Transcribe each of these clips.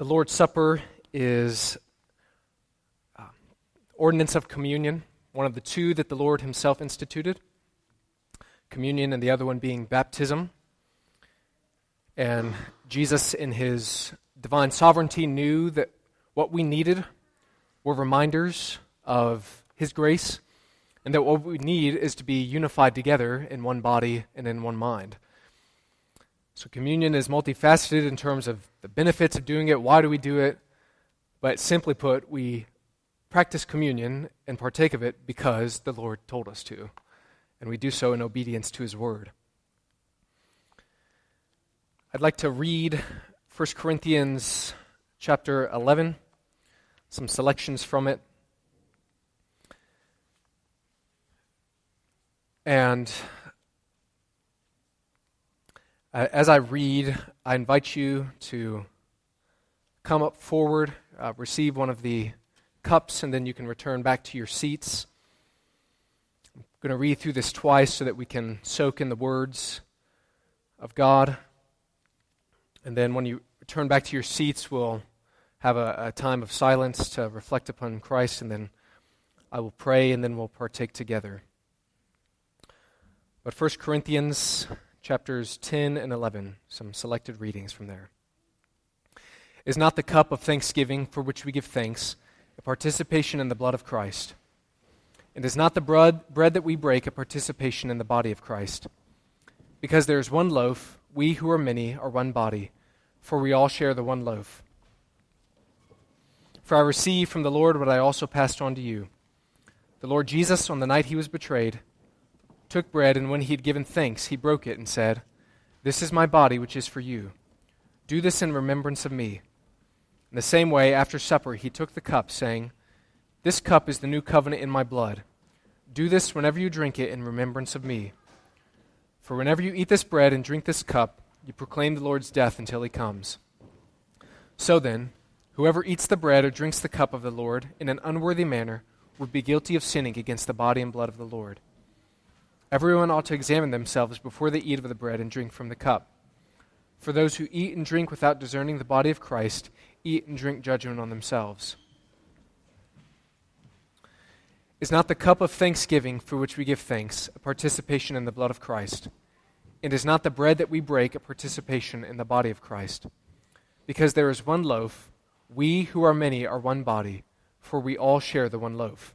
The Lord's Supper is uh, ordinance of communion, one of the two that the Lord Himself instituted. Communion, and the other one being baptism. And Jesus, in His divine sovereignty, knew that what we needed were reminders of His grace, and that what we need is to be unified together in one body and in one mind. So, communion is multifaceted in terms of the benefits of doing it. Why do we do it? But simply put, we practice communion and partake of it because the Lord told us to. And we do so in obedience to his word. I'd like to read 1 Corinthians chapter 11, some selections from it. And uh, as I read, I invite you to come up forward, uh, receive one of the cups, and then you can return back to your seats. I'm going to read through this twice so that we can soak in the words of God. And then when you return back to your seats, we'll have a, a time of silence to reflect upon Christ, and then I will pray, and then we'll partake together. But 1 Corinthians chapters 10 and 11, some selected readings from there. Is not the cup of thanksgiving for which we give thanks a participation in the blood of Christ? And is not the bread, bread that we break a participation in the body of Christ? Because there is one loaf, we who are many are one body, for we all share the one loaf. For I received from the Lord what I also passed on to you. The Lord Jesus, on the night he was betrayed, took bread, and when he had given thanks, he broke it and said, This is my body, which is for you. Do this in remembrance of me. In the same way, after supper, he took the cup, saying, This cup is the new covenant in my blood. Do this whenever you drink it in remembrance of me. For whenever you eat this bread and drink this cup, you proclaim the Lord's death until he comes. So then, whoever eats the bread or drinks the cup of the Lord in an unworthy manner would be guilty of sinning against the body and blood of the Lord. Everyone ought to examine themselves before they eat of the bread and drink from the cup. For those who eat and drink without discerning the body of Christ eat and drink judgment on themselves. Is not the cup of thanksgiving for which we give thanks a participation in the blood of Christ? And is not the bread that we break a participation in the body of Christ? Because there is one loaf, we who are many are one body, for we all share the one loaf.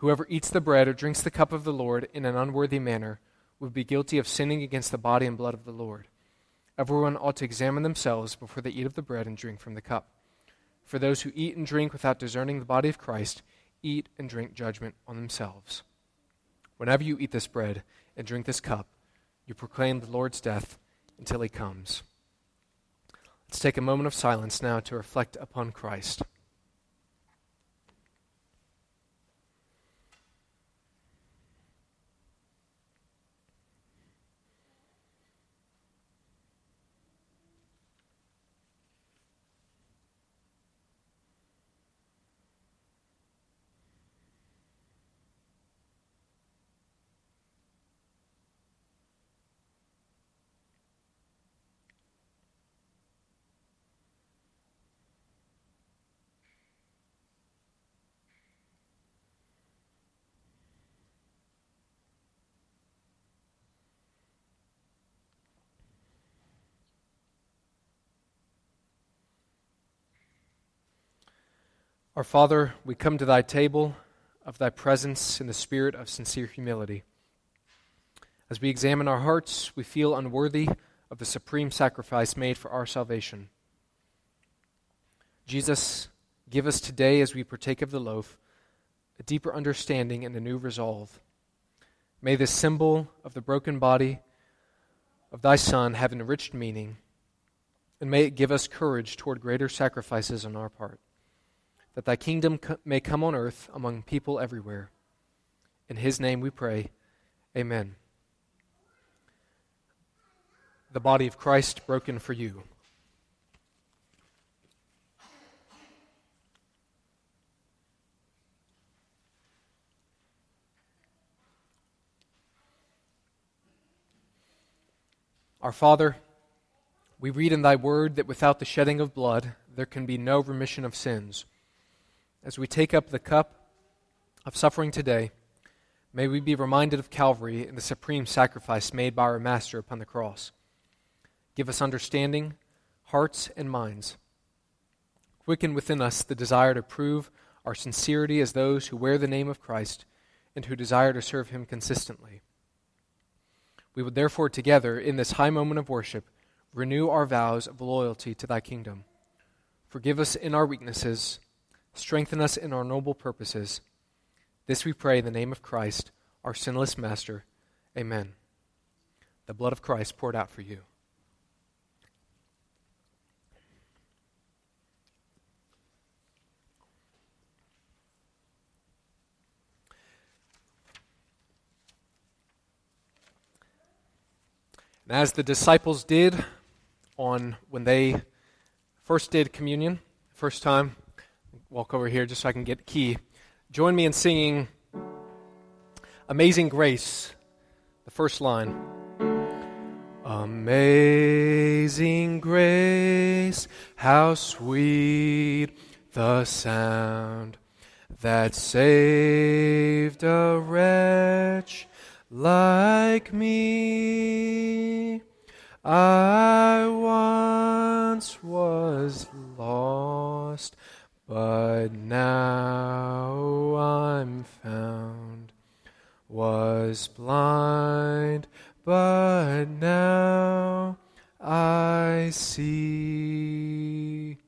Whoever eats the bread or drinks the cup of the Lord in an unworthy manner would be guilty of sinning against the body and blood of the Lord. Everyone ought to examine themselves before they eat of the bread and drink from the cup. For those who eat and drink without discerning the body of Christ eat and drink judgment on themselves. Whenever you eat this bread and drink this cup, you proclaim the Lord's death until he comes. Let's take a moment of silence now to reflect upon Christ. Our Father, we come to thy table of thy presence in the spirit of sincere humility. As we examine our hearts, we feel unworthy of the supreme sacrifice made for our salvation. Jesus, give us today, as we partake of the loaf, a deeper understanding and a new resolve. May this symbol of the broken body of thy Son have an enriched meaning, and may it give us courage toward greater sacrifices on our part, that thy kingdom co- may come on earth among people everywhere. In his name we pray. Amen. The body of Christ broken for you. Our Father, we read in thy word that without the shedding of blood, there can be no remission of sins. As we take up the cup of suffering today, may we be reminded of Calvary and the supreme sacrifice made by our Master upon the cross. Give us understanding, hearts, and minds. Quicken within us the desire to prove our sincerity as those who wear the name of Christ and who desire to serve him consistently. We would therefore together, in this high moment of worship, renew our vows of loyalty to thy kingdom. Forgive us in our weaknesses, strengthen us in our noble purposes. This we pray in the name of Christ, our sinless Master. Amen. The blood of Christ poured out for you. And as the disciples did on when they first did communion, first time, walk over here just so I can get key. Join me in singing Amazing Grace, the first line. Amazing grace, how sweet the sound that saved a wretch like me. I once was lost, but now I'm found. Was blind, but now I see.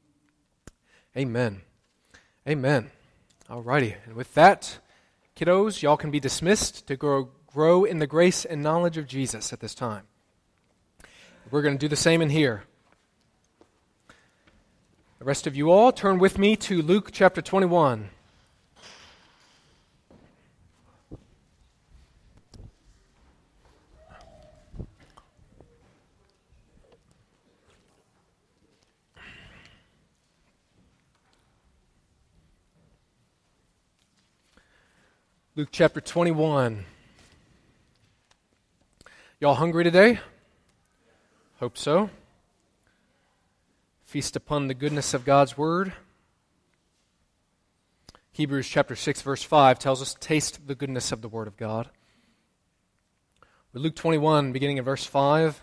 Amen. Amen. Alrighty. And with that, kiddos, y'all can be dismissed to grow grow in the grace and knowledge of Jesus at this time. We're going to do the same in here. The rest of you all, turn with me to Luke chapter 21. Luke chapter 21. Y'all hungry today? Hope so. Feast upon the goodness of God's word. Hebrews chapter 6 verse 5 tells us taste the goodness of the word of God. Luke 21 beginning in verse 5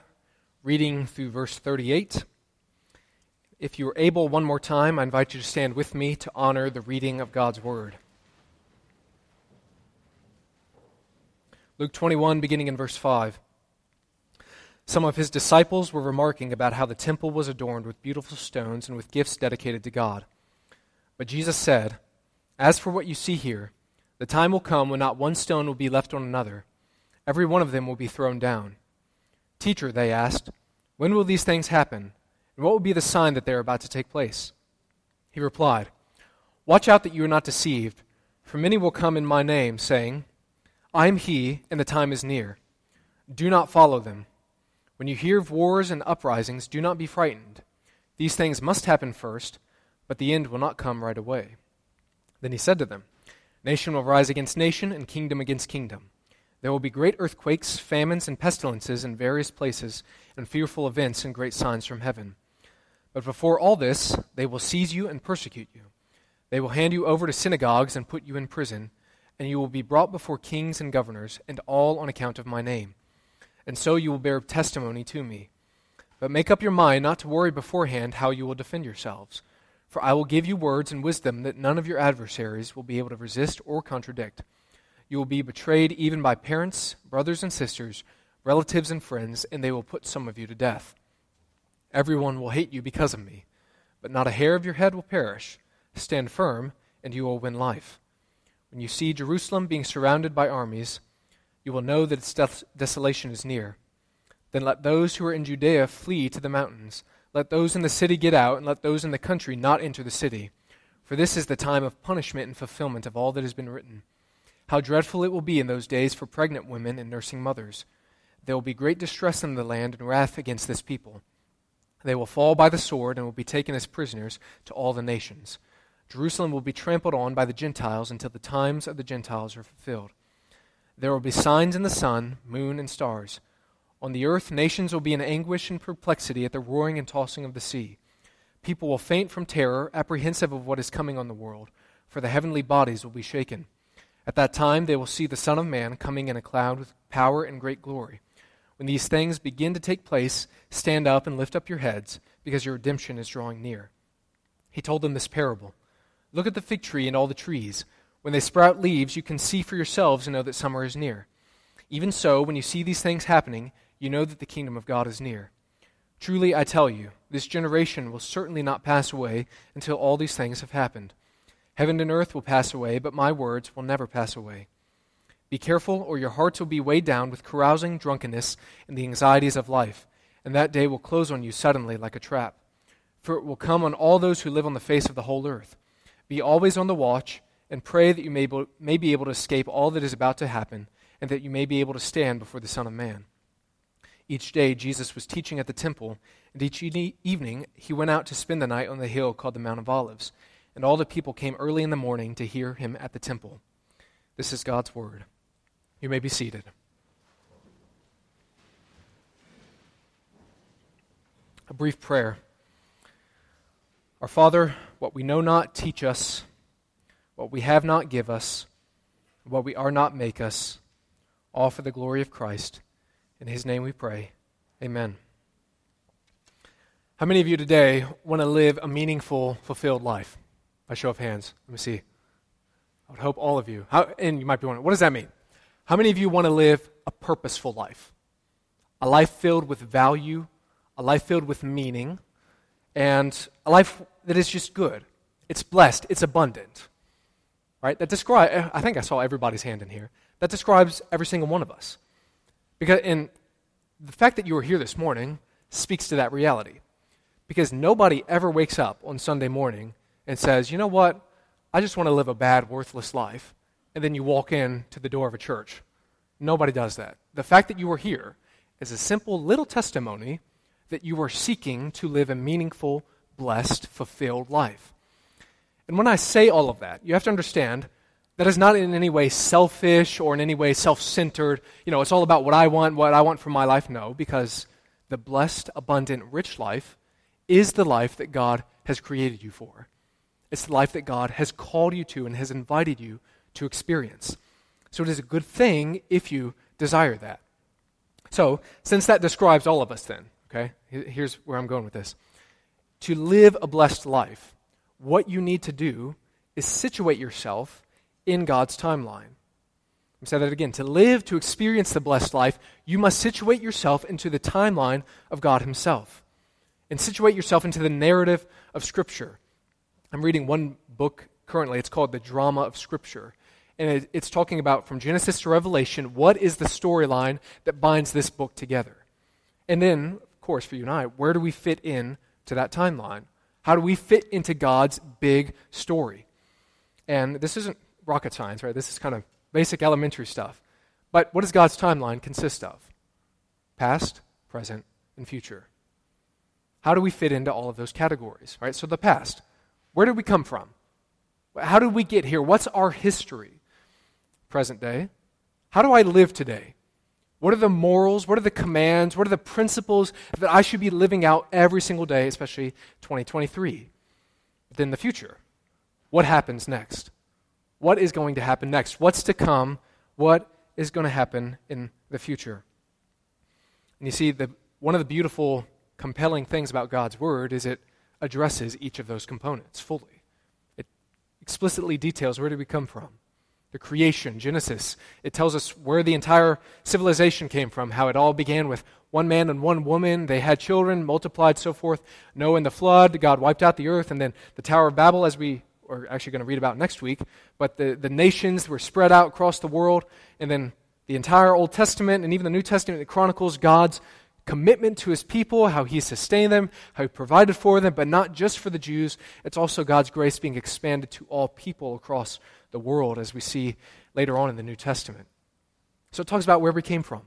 reading through verse 38. If you are able one more time, I invite you to stand with me to honor the reading of God's word. Luke 21 beginning in verse 5. Some of his disciples were remarking about how the temple was adorned with beautiful stones and with gifts dedicated to God. But Jesus said, As for what you see here, the time will come when not one stone will be left on another. Every one of them will be thrown down. Teacher, they asked, when will these things happen? And what will be the sign that they are about to take place? He replied, Watch out that you are not deceived, for many will come in my name, saying, I am he, and the time is near. Do not follow them. When you hear of wars and uprisings, do not be frightened. These things must happen first, but the end will not come right away. Then he said to them, Nation will rise against nation, and kingdom against kingdom. There will be great earthquakes, famines, and pestilences in various places, and fearful events and great signs from heaven. But before all this, they will seize you and persecute you. They will hand you over to synagogues and put you in prison, and you will be brought before kings and governors, and all on account of my name and so you will bear testimony to me. But make up your mind not to worry beforehand how you will defend yourselves. For I will give you words and wisdom that none of your adversaries will be able to resist or contradict. You will be betrayed even by parents, brothers and sisters, relatives and friends, and they will put some of you to death. Everyone will hate you because of me, but not a hair of your head will perish. Stand firm, and you will win life. When you see Jerusalem being surrounded by armies, you will know that its desolation is near. Then let those who are in Judea flee to the mountains. Let those in the city get out, and let those in the country not enter the city. For this is the time of punishment and fulfillment of all that has been written. How dreadful it will be in those days for pregnant women and nursing mothers. There will be great distress in the land and wrath against this people. They will fall by the sword and will be taken as prisoners to all the nations. Jerusalem will be trampled on by the Gentiles until the times of the Gentiles are fulfilled. There will be signs in the sun, moon, and stars. On the earth, nations will be in anguish and perplexity at the roaring and tossing of the sea. People will faint from terror, apprehensive of what is coming on the world, for the heavenly bodies will be shaken. At that time, they will see the Son of Man coming in a cloud with power and great glory. When these things begin to take place, stand up and lift up your heads, because your redemption is drawing near. He told them this parable Look at the fig tree and all the trees. When they sprout leaves, you can see for yourselves and know that summer is near. Even so, when you see these things happening, you know that the kingdom of God is near. Truly, I tell you, this generation will certainly not pass away until all these things have happened. Heaven and earth will pass away, but my words will never pass away. Be careful, or your hearts will be weighed down with carousing, drunkenness, and the anxieties of life, and that day will close on you suddenly like a trap. For it will come on all those who live on the face of the whole earth. Be always on the watch, and pray that you may, may be able to escape all that is about to happen, and that you may be able to stand before the Son of Man. Each day Jesus was teaching at the temple, and each evening he went out to spend the night on the hill called the Mount of Olives, and all the people came early in the morning to hear him at the temple. This is God's word. You may be seated. A brief prayer. Our Father, what we know not, teach us. What we have not, give us. What we are not, make us. All for the glory of Christ. In his name we pray. Amen. How many of you today want to live a meaningful, fulfilled life? By show of hands. Let me see. I would hope all of you. How, and you might be wondering, what does that mean? How many of you want to live a purposeful life? A life filled with value, a life filled with meaning, and a life that is just good. It's blessed, it's abundant. Right? That describe I think I saw everybody's hand in here. That describes every single one of us. Because, and the fact that you are here this morning speaks to that reality. Because nobody ever wakes up on Sunday morning and says, you know what? I just want to live a bad, worthless life. And then you walk in to the door of a church. Nobody does that. The fact that you are here is a simple little testimony that you are seeking to live a meaningful, blessed, fulfilled life. And when I say all of that, you have to understand that is not in any way selfish or in any way self centered. You know, it's all about what I want, what I want for my life. No, because the blessed, abundant, rich life is the life that God has created you for. It's the life that God has called you to and has invited you to experience. So it is a good thing if you desire that. So, since that describes all of us, then, okay, here's where I'm going with this. To live a blessed life, what you need to do is situate yourself in God's timeline. Let me say that again. To live, to experience the blessed life, you must situate yourself into the timeline of God Himself and situate yourself into the narrative of Scripture. I'm reading one book currently. It's called The Drama of Scripture. And it's talking about from Genesis to Revelation what is the storyline that binds this book together. And then, of course, for you and I, where do we fit in to that timeline? How do we fit into God's big story? And this isn't rocket science, right? This is kind of basic elementary stuff. But what does God's timeline consist of? Past, present, and future. How do we fit into all of those categories, right? So the past, where did we come from? How did we get here? What's our history? Present day. How do I live today? What are the morals? What are the commands? What are the principles that I should be living out every single day, especially 2023? But then the future. What happens next? what is going to happen next, what's to come, what is going to happen in the future. And you see, the, one of the beautiful, compelling things about God's Word is it addresses each of those components fully. It explicitly details where do we come from. The creation, Genesis, it tells us where the entire civilization came from, how it all began with one man and one woman. They had children, multiplied, so forth. Noah and the flood, God wiped out the earth, and then the Tower of Babel, as we we're actually going to read about next week, but the, the nations were spread out across the world, and then the entire Old Testament and even the New Testament, it chronicles God's commitment to his people, how he sustained them, how he provided for them, but not just for the Jews. It's also God's grace being expanded to all people across the world, as we see later on in the New Testament. So it talks about where we came from.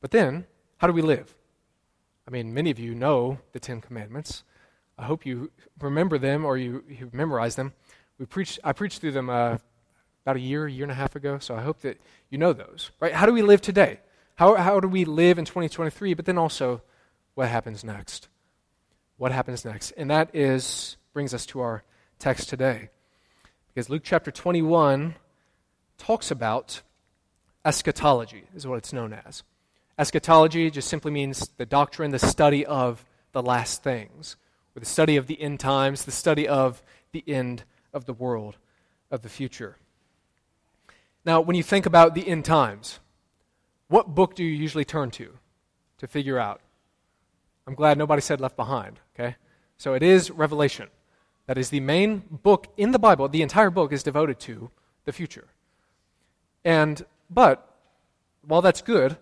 But then, how do we live? I mean, many of you know the Ten Commandments. I hope you remember them or you, you memorize them. We preached, I preached through them uh, about a year, year and a half ago, so I hope that you know those. Right? How do we live today? How, how do we live in 2023? But then also, what happens next? What happens next? And that is brings us to our text today. Because Luke chapter 21 talks about eschatology, is what it's known as. Eschatology just simply means the doctrine, the study of the last things, or the study of the end times, the study of the end of the world, of the future. Now, when you think about the end times, what book do you usually turn to to figure out? I'm glad nobody said left behind, okay? So it is Revelation. That is the main book in the Bible. The entire book is devoted to the future. And, but, while that's good,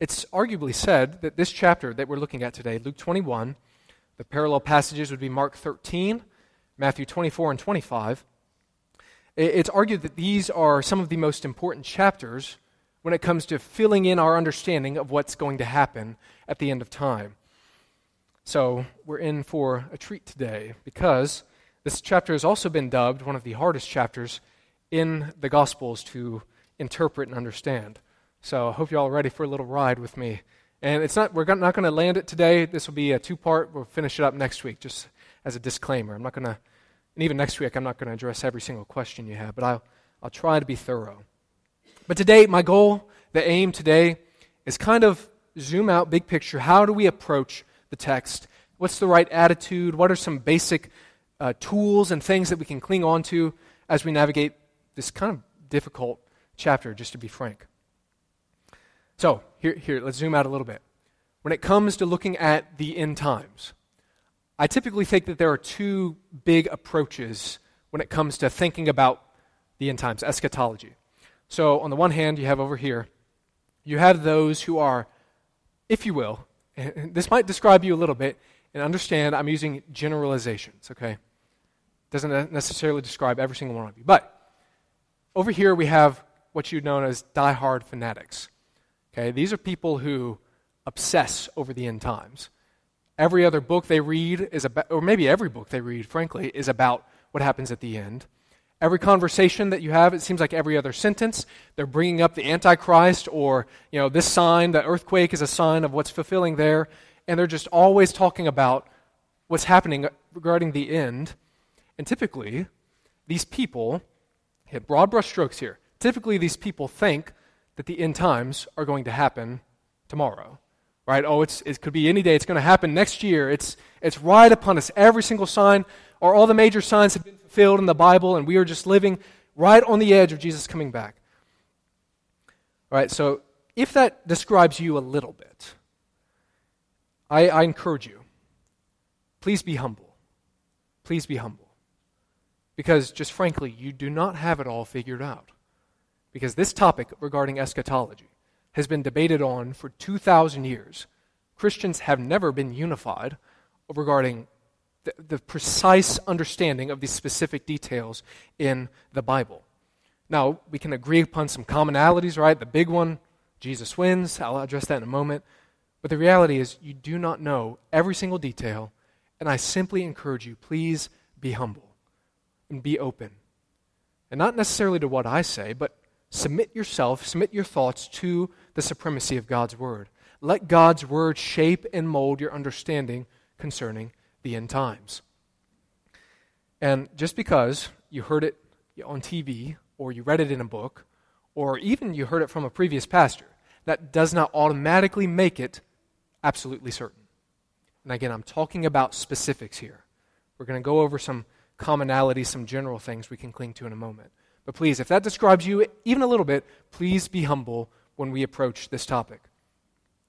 it's arguably said that this chapter that we're looking at today, Luke 21, the parallel passages would be Mark 13, Matthew 24, and 25. It's argued that these are some of the most important chapters when it comes to filling in our understanding of what's going to happen at the end of time. So, we're in for a treat today because this chapter has also been dubbed one of the hardest chapters in the Gospels to interpret and understand. So, I hope you're all ready for a little ride with me. And it's not, we're not going to land it today. This will be a two part. We'll finish it up next week, just as a disclaimer. I'm not going to, and even next week, I'm not going to address every single question you have, but I'll, I'll try to be thorough. But today, my goal, the aim today, is kind of zoom out, big picture. How do we approach the text? What's the right attitude? What are some basic uh, tools and things that we can cling on to as we navigate this kind of difficult chapter, just to be frank? So, here, here, let's zoom out a little bit. When it comes to looking at the end times, I typically think that there are two big approaches when it comes to thinking about the end times, eschatology. So, on the one hand, you have over here, you have those who are, if you will, and this might describe you a little bit, and understand I'm using generalizations, okay? Doesn't necessarily describe every single one of you. But over here, we have what you'd know as die-hard fanatics. Okay, these are people who obsess over the end times. Every other book they read is about, or maybe every book they read, frankly, is about what happens at the end. Every conversation that you have, it seems like every other sentence, they're bringing up the Antichrist or, you know, this sign, the earthquake is a sign of what's fulfilling there. And they're just always talking about what's happening regarding the end. And typically, these people, hit broad brushstrokes here, typically these people think that the end times are going to happen tomorrow. Right? Oh, it's, it could be any day. It's going to happen next year. It's, it's right upon us. Every single sign, or all the major signs have been fulfilled in the Bible, and we are just living right on the edge of Jesus coming back. All right, so if that describes you a little bit, I, I encourage you please be humble. Please be humble. Because, just frankly, you do not have it all figured out. Because this topic regarding eschatology has been debated on for 2,000 years. Christians have never been unified regarding the, the precise understanding of these specific details in the Bible. Now, we can agree upon some commonalities, right? The big one, Jesus wins. I'll address that in a moment. But the reality is, you do not know every single detail, and I simply encourage you, please be humble and be open. And not necessarily to what I say, but submit yourself, submit your thoughts to the supremacy of God's Word. Let God's Word shape and mold your understanding concerning the end times. And just because you heard it on TV, or you read it in a book, or even you heard it from a previous pastor, that does not automatically make it absolutely certain. And again, I'm talking about specifics here. We're going to go over some commonalities, some general things we can cling to in a moment. But please, if that describes you even a little bit, please be humble when we approach this topic.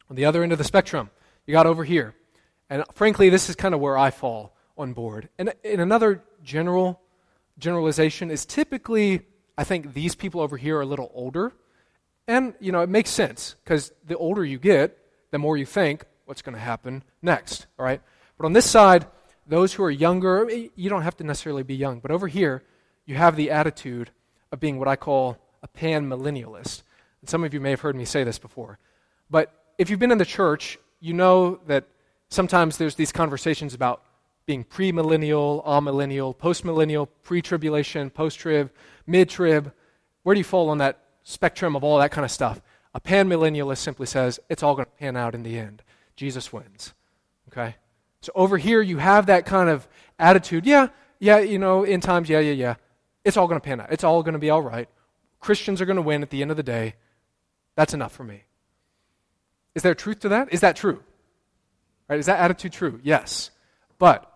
On the other end of the spectrum, you got over here and frankly, this is kind of where I fall on board. And in another general generalization is typically, I think these people over here are a little older. And, you know, it makes sense because the older you get, the more you think what's going to happen next. All right? But on this side, those who are younger, you don't have to necessarily be young, but over here, you have the attitude of being what I call a pan millennialist. And some of you may have heard me say this before. But if you've been in the church, you know that sometimes there's these conversations about being premillennial, amillennial, postmillennial, pre-tribulation, post-trib, mid-trib. Where do you fall on that spectrum of all that kind of stuff? A panmillennialist simply says it's all going to pan out in the end. Jesus wins. Okay? So over here you have that kind of attitude. Yeah, yeah, you know, in times, yeah, yeah, yeah. It's all going to pan out. It's all going to be all right. Christians are going to win at the end of the day. That's enough for me. Is there truth to that? Is that true? Right? Is that attitude true? Yes. But,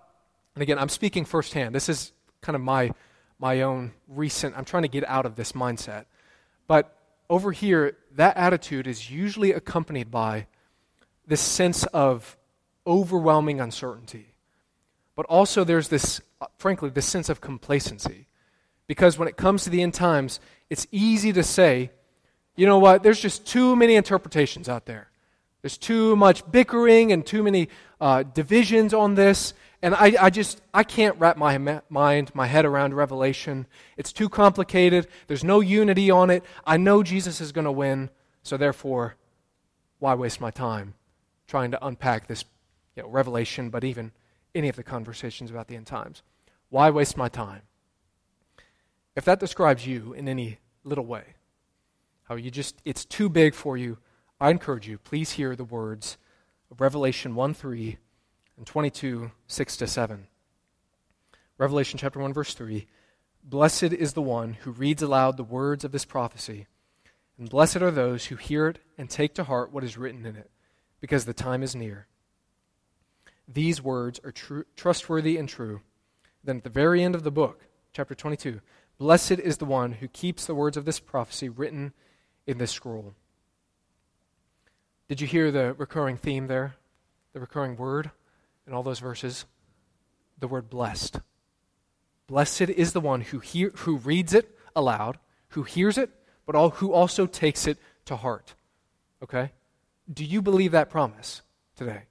and again, I'm speaking firsthand. This is kind of my, my own recent, I'm trying to get out of this mindset. But over here, that attitude is usually accompanied by this sense of overwhelming uncertainty. But also, there's this, uh, frankly, this sense of complacency. Because when it comes to the end times, it's easy to say, you know what, there's just too many interpretations out there. There's too much bickering and too many uh, divisions on this. And I, I just, I can't wrap my mind, my head around Revelation. It's too complicated. There's no unity on it. I know Jesus is going to win. So therefore, why waste my time trying to unpack this you know, Revelation, but even any of the conversations about the end times? Why waste my time? If that describes you in any little way, how you just, it's too big for you, I encourage you, please hear the words of Revelation 1 3 and 22 6 to 7. Revelation chapter 1, verse 3 Blessed is the one who reads aloud the words of this prophecy, and blessed are those who hear it and take to heart what is written in it, because the time is near. These words are tr- trustworthy and true. Then at the very end of the book, chapter 22, Blessed is the one who keeps the words of this prophecy written in this scroll. Did you hear the recurring theme there? The recurring word in all those verses? The word blessed. Blessed is the one who, hear, who reads it aloud, who hears it, but all, who also takes it to heart. Okay? Do you believe that promise today?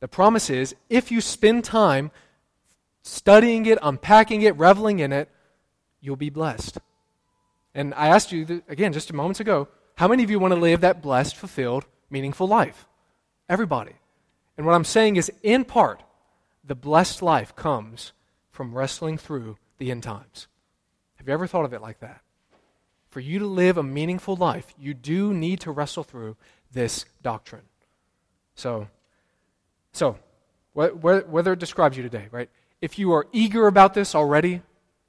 The promise is if you spend time studying it, unpacking it, reveling in it, you'll be blessed. And I asked you, again, just a moment ago, how many of you want to live that blessed, fulfilled, meaningful life? Everybody. And what I'm saying is, in part, the blessed life comes from wrestling through the end times. Have you ever thought of it like that? For you to live a meaningful life, you do need to wrestle through this doctrine. So, so whether it describes you today, right? If you are eager about this already,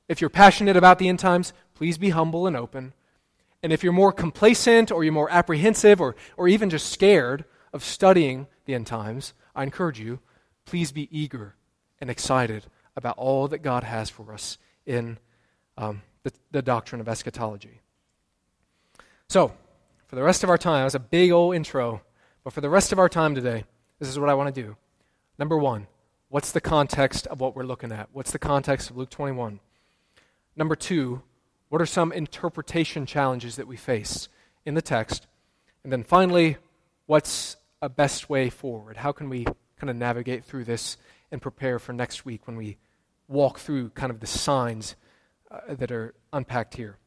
if you're passionate about the end times, please be humble and open. And if you're more complacent or you're more apprehensive or, or even just scared of studying the end times, I encourage you, please be eager and excited about all that God has for us in um, the, the doctrine of eschatology. So, for the rest of our time, that was a big old intro, but for the rest of our time today, this is what I want to do. Number one, what's the context of what we're looking at? What's the context of Luke 21? Number two, what are some interpretation challenges that we face in the text? And then finally, what's a best way forward? How can we kind of navigate through this and prepare for next week when we walk through kind of the signs uh, that are unpacked here?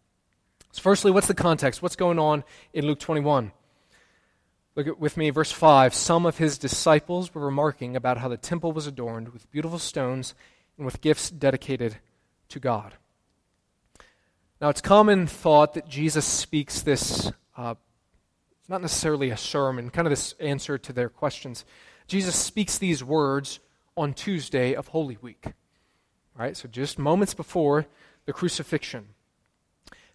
So, firstly, what's the context? What's going on in Luke 21? Look at, with me, verse 5. Some of his disciples were remarking about how the temple was adorned with beautiful stones and with gifts dedicated to God. Now, it's common thought that Jesus speaks this, uh, not necessarily a sermon, kind of this answer to their questions. Jesus speaks these words on Tuesday of Holy Week. Right? So just moments before the crucifixion.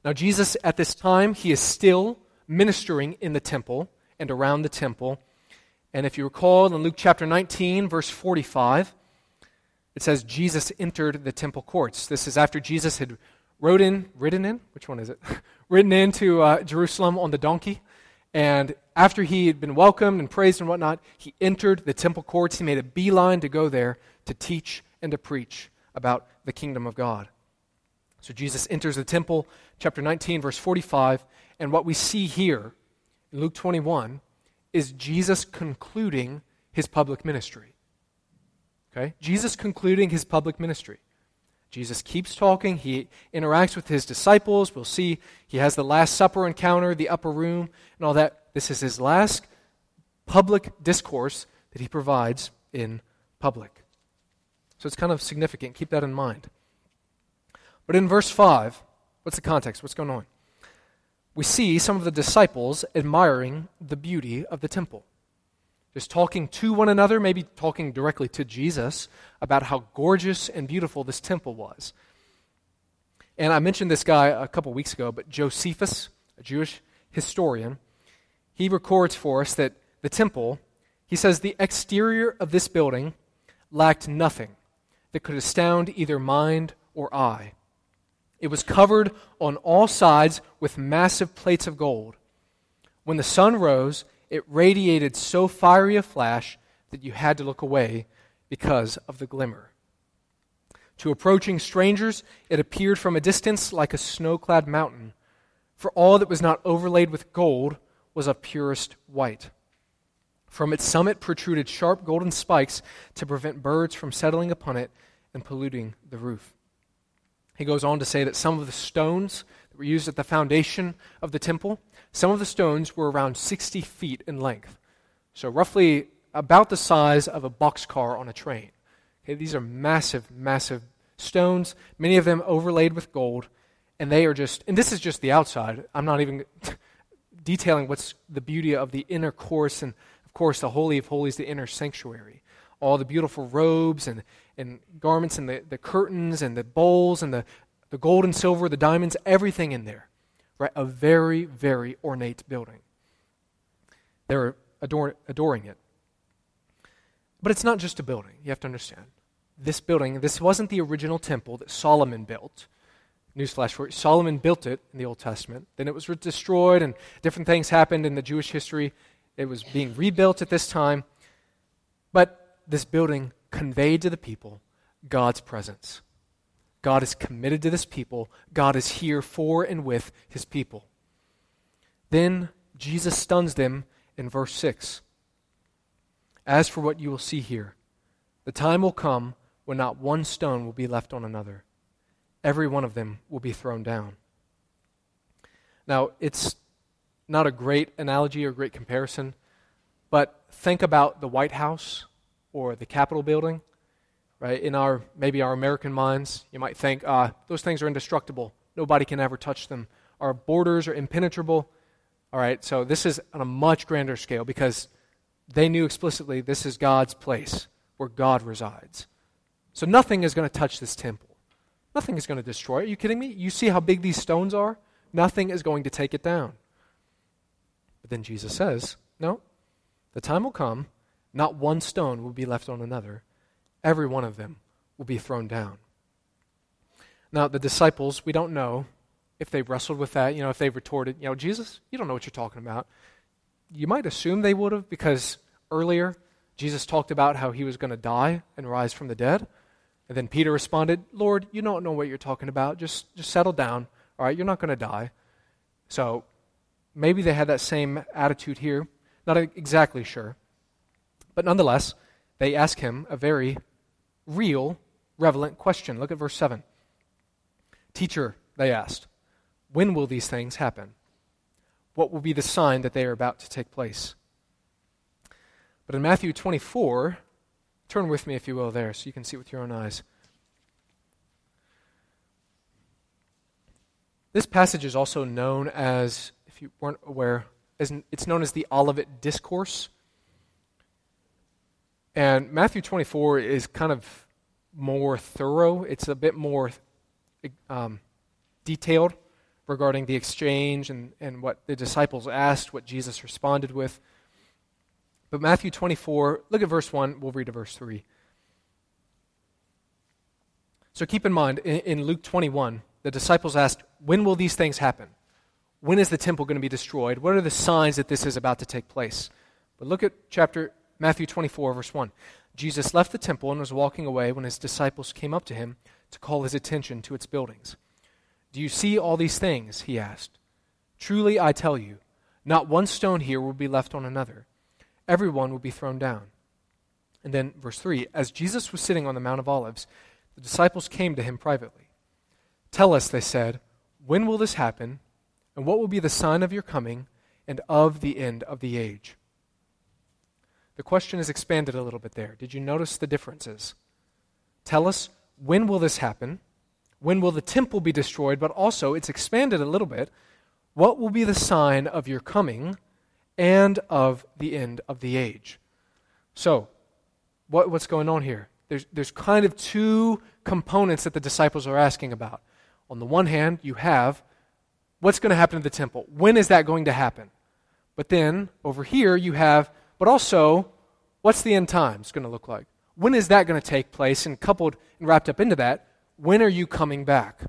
Now, Jesus, at this time, he is still ministering in the temple and around the temple. And if you recall in Luke chapter 19, verse 45, it says Jesus entered the temple courts. This is after Jesus had rode in, ridden in, which one is it? ridden into uh, Jerusalem on the donkey. And after he had been welcomed and praised and whatnot, he entered the temple courts. He made a beeline to go there to teach and to preach about the kingdom of God. So Jesus enters the temple, chapter 19, verse 45. And what we see here in Luke 21 is Jesus concluding his public ministry. Okay? Jesus concluding his public ministry. Jesus keeps talking. He interacts with his disciples. We'll see he has the Last Supper encounter, the upper room, and all that. This is his last public discourse that he provides in public. So it's kind of significant. Keep that in mind. But in verse 5, what's the context? What's going on? We see some of the disciples admiring the beauty of the temple just talking to one another, maybe talking directly to Jesus about how gorgeous and beautiful this temple was. And I mentioned this guy a couple weeks ago, but Josephus, a Jewish historian, he records for us that the temple, he says, the exterior of this building lacked nothing that could astound either mind or eye. It was covered on all sides with massive plates of gold. When the sun rose, it radiated so fiery a flash that you had to look away because of the glimmer. To approaching strangers, it appeared from a distance like a snow clad mountain, for all that was not overlaid with gold was of purest white. From its summit protruded sharp golden spikes to prevent birds from settling upon it and polluting the roof. He goes on to say that some of the stones that were used at the foundation of the temple some of the stones were around 60 feet in length, so roughly about the size of a boxcar on a train. Okay, these are massive, massive stones, many of them overlaid with gold, and they are just, and this is just the outside. I'm not even detailing what's the beauty of the inner course, and of course, the Holy of Holies, the inner sanctuary. All the beautiful robes and, and garments, and the, the curtains, and the bowls, and the, the gold and silver, the diamonds, everything in there. Right? A very, very ornate building. They're ador- adoring it. But it's not just a building, you have to understand. This building, this wasn't the original temple that Solomon built. Newsflash Solomon built it in the Old Testament. Then it was destroyed, and different things happened in the Jewish history. It was being rebuilt at this time. But this building conveyed to the people God's presence. God is committed to this people. God is here for and with his people. Then Jesus stuns them in verse 6. As for what you will see here, the time will come when not one stone will be left on another. Every one of them will be thrown down. Now, it's not a great analogy or great comparison, but think about the White House or the Capitol building right? In our maybe our American minds, you might think, ah, those things are indestructible. Nobody can ever touch them. Our borders are impenetrable. All right, so this is on a much grander scale because they knew explicitly this is God's place where God resides. So nothing is going to touch this temple. Nothing is going to destroy it. Are you kidding me? You see how big these stones are? Nothing is going to take it down. But then Jesus says, No, the time will come, not one stone will be left on another every one of them will be thrown down. Now, the disciples, we don't know if they wrestled with that, you know, if they retorted, you know, Jesus, you don't know what you're talking about. You might assume they would have because earlier Jesus talked about how he was going to die and rise from the dead. And then Peter responded, Lord, you don't know what you're talking about. Just, just settle down. All right, you're not going to die. So maybe they had that same attitude here. Not exactly sure. But nonetheless, they ask him a very real, relevant question. Look at verse 7. Teacher, they asked, when will these things happen? What will be the sign that they are about to take place? But in Matthew 24, turn with me, if you will, there so you can see with your own eyes. This passage is also known as, if you weren't aware, as, it's known as the Olivet Discourse. And Matthew 24 is kind of more thorough, it's a bit more um, detailed regarding the exchange and, and what the disciples asked, what Jesus responded with. But Matthew 24, look at verse 1, we'll read to verse 3. So keep in mind, in, in Luke 21, the disciples asked, When will these things happen? When is the temple going to be destroyed? What are the signs that this is about to take place? But look at chapter Matthew 24, verse 1. Jesus left the temple and was walking away when his disciples came up to him to call his attention to its buildings. Do you see all these things? He asked. Truly, I tell you, not one stone here will be left on another. everyone will be thrown down. And then, verse 3 As Jesus was sitting on the Mount of Olives, the disciples came to him privately. Tell us, they said, when will this happen, and what will be the sign of your coming and of the end of the age? The question is expanded a little bit there. Did you notice the differences? Tell us, when will this happen? When will the temple be destroyed? But also, it's expanded a little bit. What will be the sign of your coming and of the end of the age? So, what, what's going on here? There's, there's kind of two components that the disciples are asking about. On the one hand, you have what's going to happen to the temple? When is that going to happen? But then, over here, you have, but also, what's the end times going to look like? When is that going to take place? And coupled and wrapped up into that, when are you coming back?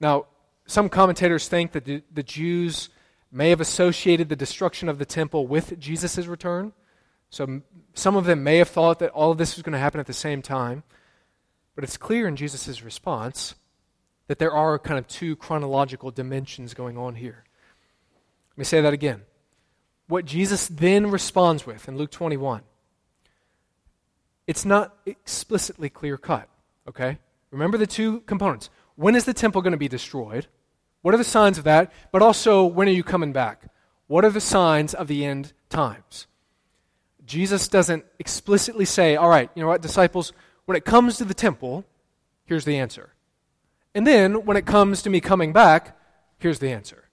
Now, some commentators think that the, the Jews may have associated the destruction of the temple with Jesus' return. So some of them may have thought that all of this was going to happen at the same time. But it's clear in Jesus' response that there are kind of two chronological dimensions going on here. Let me say that again. What Jesus then responds with in Luke 21, it's not explicitly clear cut, okay? Remember the two components. When is the temple going to be destroyed? What are the signs of that? But also, when are you coming back? What are the signs of the end times? Jesus doesn't explicitly say, all right, you know what, disciples, when it comes to the temple, here's the answer. And then when it comes to me coming back, here's the answer.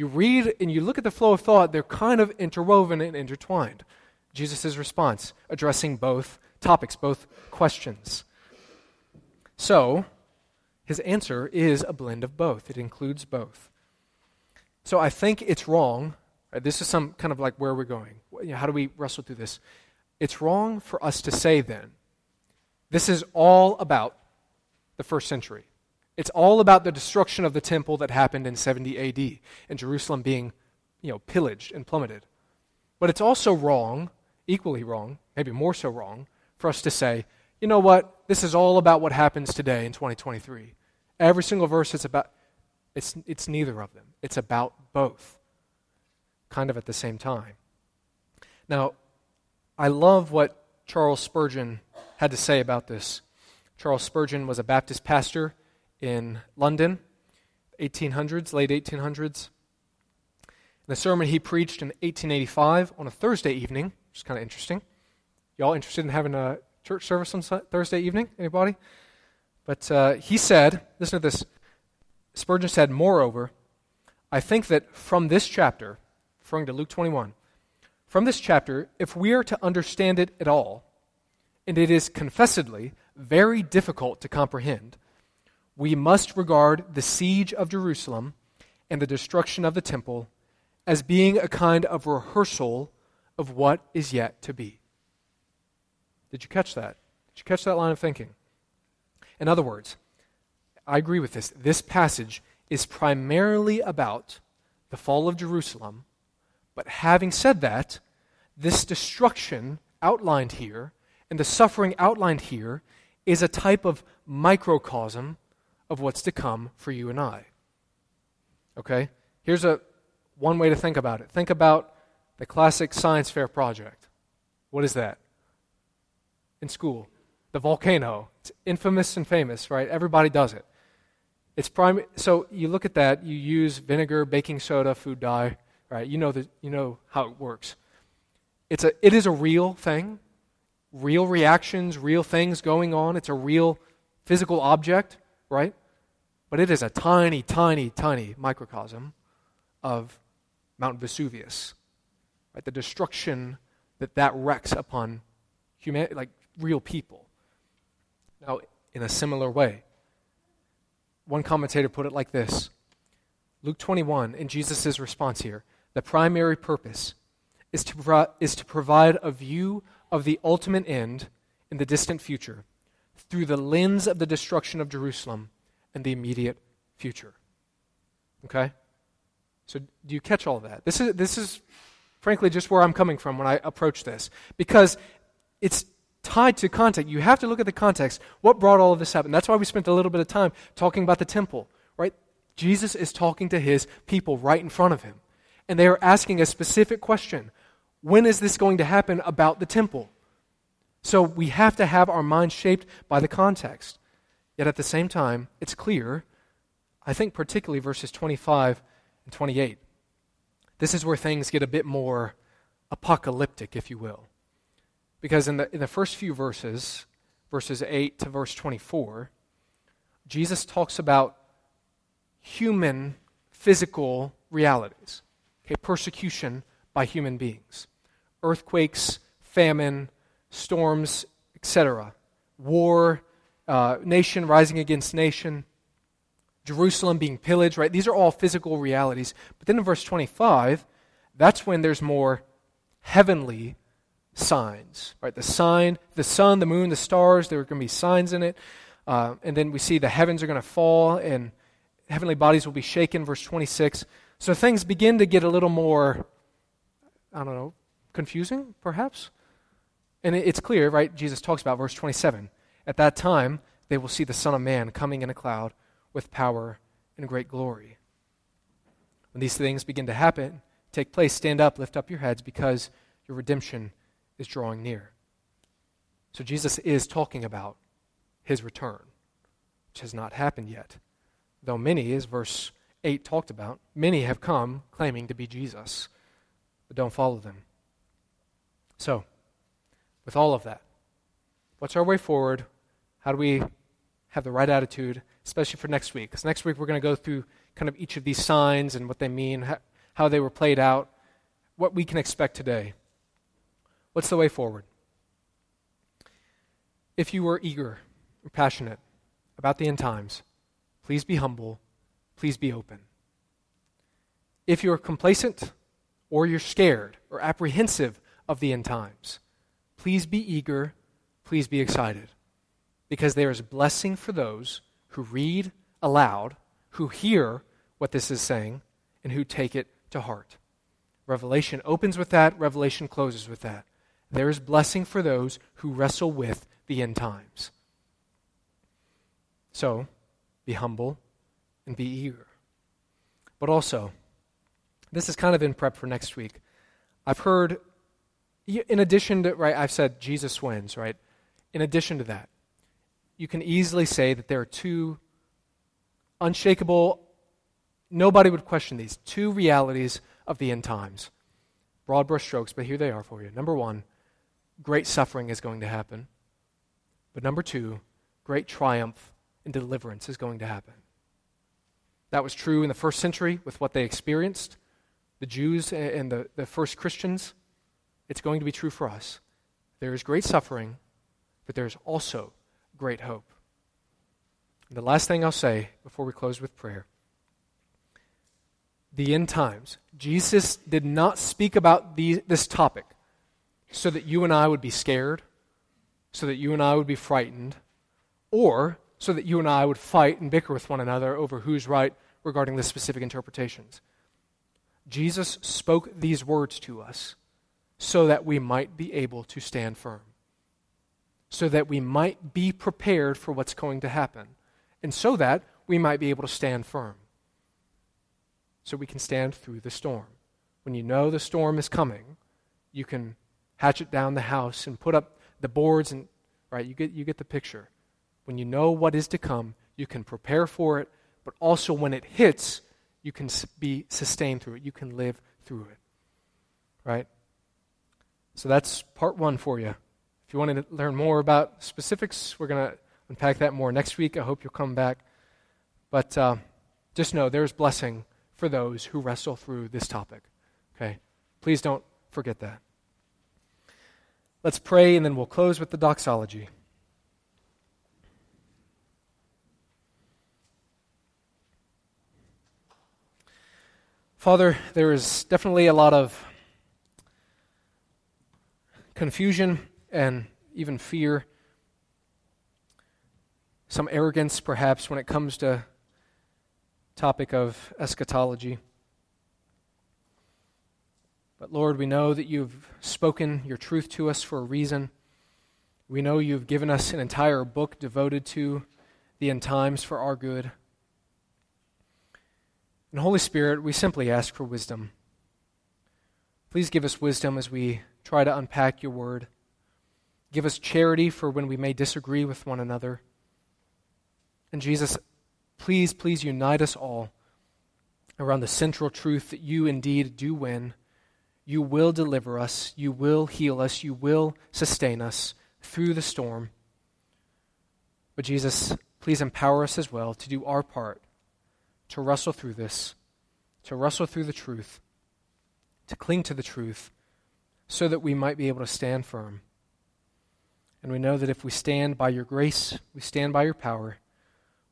You read and you look at the flow of thought, they're kind of interwoven and intertwined. Jesus' response, addressing both topics, both questions. So, his answer is a blend of both, it includes both. So I think it's wrong Right, this is some kind of like where we're going. How do we wrestle through this? It's wrong for us to say then, this is all about the first century. It's all about the destruction of the temple that happened in 70 AD and Jerusalem being, you know, pillaged and plummeted. But it's also wrong, equally wrong, maybe more so wrong, for us to say, you know what, this is all about what happens today in 2023. Every single verse is about, it's, it's neither of them. It's about both kind of at the same time. Now, I love what Charles Spurgeon had to say about this. Charles Spurgeon was a Baptist pastor in London, 1800s, late 1800s. The sermon he preached in 1885 on a Thursday evening, which is kind of interesting. Y'all interested in having a church service on Thursday evening? Anybody? But uh, he said, listen to this. Spurgeon said, Moreover, I think that from this chapter, referring to Luke 21. From this chapter, if we are to understand it at all, and it is confessedly very difficult to comprehend, we must regard the siege of Jerusalem and the destruction of the temple as being a kind of rehearsal of what is yet to be. Did you catch that? Did you catch that line of thinking? In other words, I agree with this. This passage is primarily about the fall of Jerusalem but having said that, this destruction outlined here and the suffering outlined here is a type of microcosm of what's to come for you and I. Okay? Here's a one way to think about it. Think about the classic science fair project. What is that? In school. The volcano. It's infamous and famous, right? Everybody does it. It's prime so you look at that, you use vinegar, baking soda, food dye, right? You know, the, you know how it works. It's a, it is a real thing, real reactions, real things going on. It's a real physical object, right? But it is a tiny, tiny, tiny microcosm of Mount Vesuvius, right? The destruction that that wrecks upon human, like real people. Now, in a similar way, one commentator put it like this Luke 21, in Jesus' response here, the primary purpose is to, pro- is to provide a view of the ultimate end in the distant future through the lens of the destruction of Jerusalem and the immediate future. Okay? So, do you catch all of that? This is, this is frankly just where I'm coming from when I approach this. Because it's tied to context. You have to look at the context. What brought all of this up? And that's why we spent a little bit of time talking about the temple, right? Jesus is talking to his people right in front of him and they are asking a specific question When is this going to happen about the temple? So we have to have our minds shaped by the context. Yet at the same time, it's clear, I think particularly verses 25 and 28. This is where things get a bit more apocalyptic, if you will. Because in the, in the first few verses, verses 8 to verse 24, Jesus talks about human, physical realities. Okay, persecution by human beings, earthquakes, famine, storms, etc., war, uh, nation rising against nation, Jerusalem being pillaged, right? These are all physical realities. But then in verse 25, that's when there's more heavenly signs, right? The sign, the sun, the moon, the stars, there are going to be signs in it. Uh, and then we see the heavens are going to fall and heavenly bodies will be shaken, verse 26. So things begin to get a little more, I don't know, confusing, perhaps? And it's clear, right? Jesus talks about verse 27. At that time, they will see the Son of Man coming in a cloud with power and great glory. When these things begin to happen, take place, stand up, lift up your heads, because your redemption is drawing near. So Jesus is talking about his return, which has not happened yet. Though many, as verse 8 talked about, many have come claiming to be Jesus, but don't follow them. So, with all of that, what's our way forward? How do we have the right attitude, especially for next week? Because next week we're going to go through kind of each of these signs and what they mean, how they were played out, what we can expect today. What's the way forward? If you are eager or passionate about the end times, please be humble, please be open. If you're complacent or you're scared or apprehensive of the end times, please be eager, please be excited. Because there is blessing for those who read aloud, who hear what this is saying, and who take it to heart. Revelation opens with that, Revelation closes with that. There is blessing for those who wrestle with the end times. So, be humble and be eager. But also, this is kind of in prep for next week. I've heard, in addition to, right, I've said Jesus wins, right? In addition to that, you can easily say that there are two unshakable, nobody would question these, two realities of the end times. Broad brush strokes, but here they are for you. Number one, great suffering is going to happen. But number two, great triumph and deliverance is going to happen. That was true in the first century with what they experienced, the Jews and the, the first Christians. It's going to be true for us. There is great suffering, but there is also great hope. And the last thing I'll say before we close with prayer the end times. Jesus did not speak about this topic so that you and I would be scared, so that you and I would be frightened, or so that you and I would fight and bicker with one another over who's right regarding the specific interpretations. Jesus spoke these words to us so that we might be able to stand firm, so that we might be prepared for what's going to happen, and so that we might be able to stand firm, so we can stand through the storm. When you know the storm is coming, you can hatchet down the house and put up the boards and right you get you get the picture. When you know what is to come you can prepare for it but also when it hits you can be sustained through it. You can live through it. Right? So that's part one for you if you want to learn more about specifics we're going to unpack that more next week. I hope you'll come back. But uh, just know there's blessing for those who wrestle through this topic okay? Please don't forget that. Let's pray and then we'll close with the doxology. Father, there is definitely a lot of confusion and even fear, some arrogance perhaps when it comes to topic of eschatology. But Lord, we know that you've spoken your truth to us for a reason. We know you've given us an entire book devoted to the end times for our good. And Holy Spirit, we simply ask for wisdom. Please give us wisdom as we try to unpack your word. Give us charity for when we may disagree with one another. And Jesus, please, please unite us all around the central truth that you indeed do win. You will deliver us. You will heal us. You will sustain us through the storm. But Jesus, please empower us as well to do our part, to wrestle through this, to wrestle through the truth, to cling to the truth, so that we might be able to stand firm. And we know that if we stand by your grace, we stand by your power,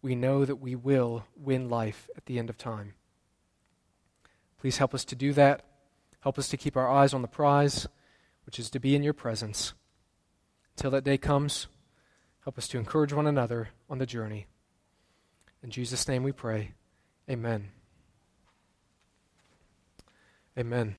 we know that we will win life at the end of time. Please help us to do that. Help us to keep our eyes on the prize, which is to be in your presence. Until that day comes, help us to encourage one another on the journey. In Jesus' name we pray. Amen. Amen.